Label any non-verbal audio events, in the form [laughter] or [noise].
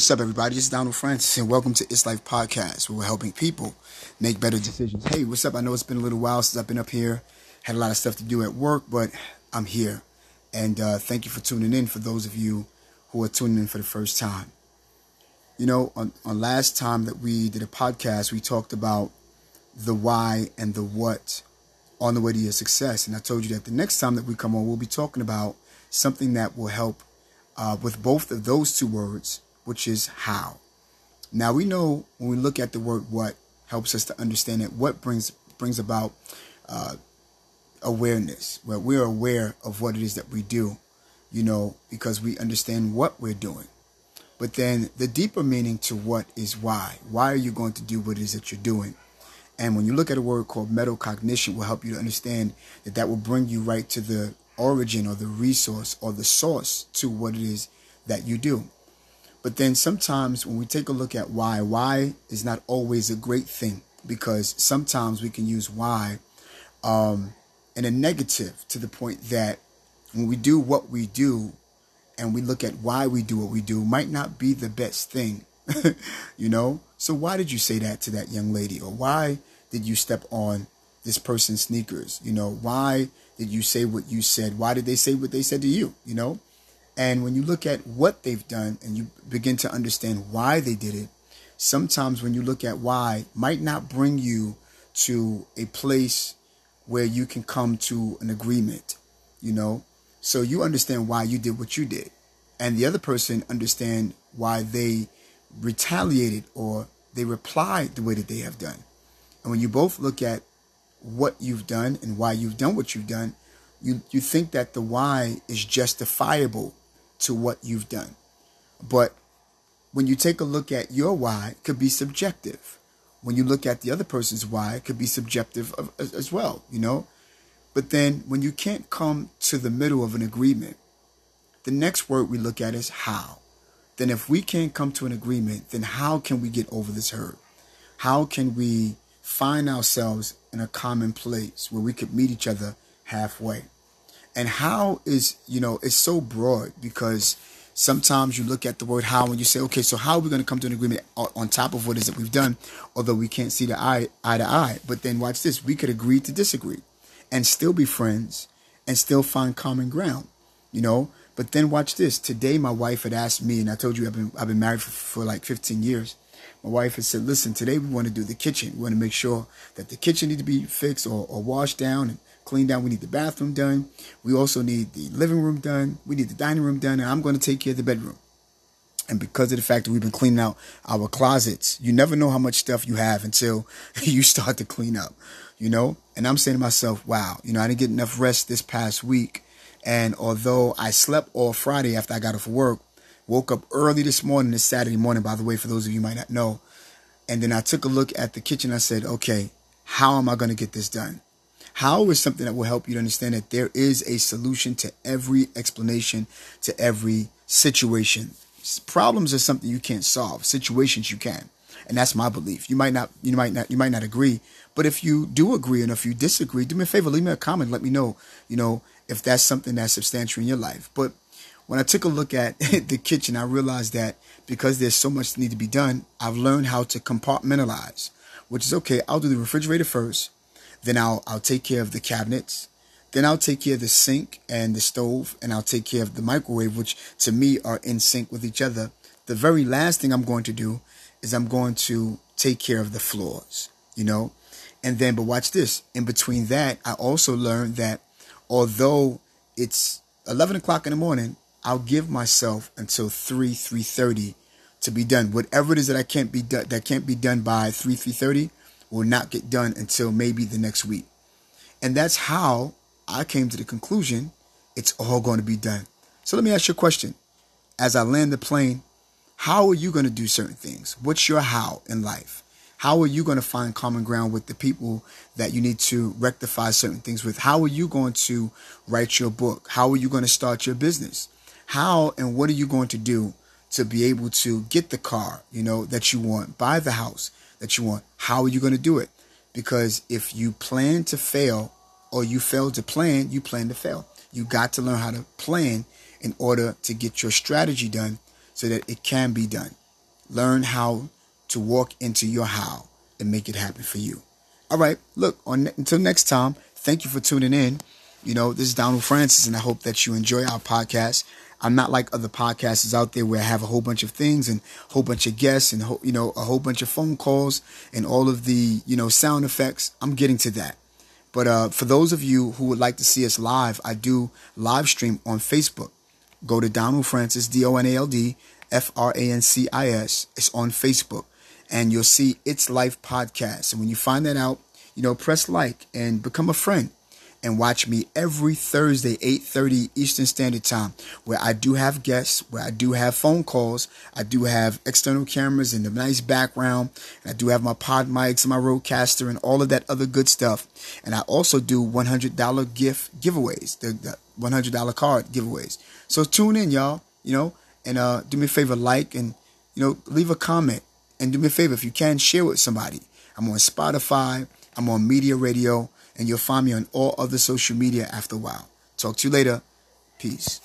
What's up, everybody? It's Donald Francis, and welcome to It's Life Podcast, where we're helping people make better decisions. Hey, what's up? I know it's been a little while since I've been up here. Had a lot of stuff to do at work, but I'm here. And uh, thank you for tuning in for those of you who are tuning in for the first time. You know, on, on last time that we did a podcast, we talked about the why and the what on the way to your success. And I told you that the next time that we come on, we'll be talking about something that will help uh, with both of those two words, which is how. Now we know when we look at the word what helps us to understand it, what brings brings about uh, awareness, where we're aware of what it is that we do, you know, because we understand what we're doing. But then the deeper meaning to what is why. Why are you going to do what it is that you're doing? And when you look at a word called metacognition, will help you to understand that that will bring you right to the origin or the resource or the source to what it is that you do. But then sometimes when we take a look at why, why is not always a great thing because sometimes we can use why um, in a negative to the point that when we do what we do and we look at why we do what we do might not be the best thing, [laughs] you know? So why did you say that to that young lady? Or why did you step on this person's sneakers? You know, why did you say what you said? Why did they say what they said to you? You know? And when you look at what they've done and you begin to understand why they did it, sometimes when you look at why might not bring you to a place where you can come to an agreement, you know? So you understand why you did what you did. And the other person understand why they retaliated or they replied the way that they have done. And when you both look at what you've done and why you've done what you've done, you, you think that the why is justifiable to what you've done. But when you take a look at your why, it could be subjective. When you look at the other person's why, it could be subjective as well, you know? But then when you can't come to the middle of an agreement, the next word we look at is how. Then if we can't come to an agreement, then how can we get over this hurt? How can we find ourselves in a common place where we could meet each other halfway. And how is, you know, it's so broad because sometimes you look at the word how and you say, okay, so how are we going to come to an agreement on top of what is that we've done, although we can't see the eye, eye to eye. But then watch this, we could agree to disagree and still be friends and still find common ground, you know? But then watch this. Today, my wife had asked me, and I told you I've been, I've been married for, for like 15 years my wife had said, listen, today we want to do the kitchen. We want to make sure that the kitchen needs to be fixed or, or washed down and cleaned down. We need the bathroom done. We also need the living room done. We need the dining room done. And I'm going to take care of the bedroom. And because of the fact that we've been cleaning out our closets, you never know how much stuff you have until [laughs] you start to clean up, you know? And I'm saying to myself, wow, you know, I didn't get enough rest this past week. And although I slept all Friday after I got off work, Woke up early this morning, this Saturday morning, by the way, for those of you might not know. And then I took a look at the kitchen. I said, okay, how am I going to get this done? How is something that will help you to understand that there is a solution to every explanation, to every situation. Problems are something you can't solve. Situations you can. And that's my belief. You might not, you might not, you might not agree, but if you do agree and if you disagree, do me a favor, leave me a comment, let me know, you know, if that's something that's substantial in your life. But when I took a look at [laughs] the kitchen, I realized that because there's so much that need to be done, I've learned how to compartmentalize, which is okay. I'll do the refrigerator first, then I'll I'll take care of the cabinets, then I'll take care of the sink and the stove, and I'll take care of the microwave, which to me are in sync with each other. The very last thing I'm going to do is I'm going to take care of the floors, you know? And then, but watch this. In between that, I also learned that although it's 11 o'clock in the morning, I'll give myself until 3, 3.30 to be done. Whatever it is that I can't be done, that can't be done by 3, 3.30 will not get done until maybe the next week. And that's how I came to the conclusion it's all going to be done. So let me ask you a question. As I land the plane, how are you going to do certain things? What's your how in life? How are you going to find common ground with the people that you need to rectify certain things with? How are you going to write your book? How are you going to start your business? how and what are you going to do to be able to get the car, you know, that you want, buy the house that you want? How are you going to do it? Because if you plan to fail or you fail to plan, you plan to fail. You got to learn how to plan in order to get your strategy done so that it can be done. Learn how to walk into your how and make it happen for you. All right, look, on until next time, thank you for tuning in. You know, this is Donald Francis, and I hope that you enjoy our podcast. I'm not like other podcasters out there where I have a whole bunch of things and a whole bunch of guests and you know a whole bunch of phone calls and all of the you know sound effects. I'm getting to that. But uh, for those of you who would like to see us live, I do live stream on Facebook. Go to Donald Francis, D O N A L D F R A N C I S. It's on Facebook, and you'll see It's Life podcast. And when you find that out, you know, press like and become a friend and watch me every Thursday, 8:30 Eastern Standard Time, where I do have guests, where I do have phone calls, I do have external cameras and a nice background, and I do have my pod mics and my RODECaster and all of that other good stuff. And I also do $100 gift giveaways, the, the $100 card giveaways. So tune in, y'all, you know, and uh, do me a favor, like and you know, leave a comment, and do me a favor if you can share with somebody. I'm on Spotify, I'm on Media Radio and you'll find me on all other social media after a while. Talk to you later. Peace.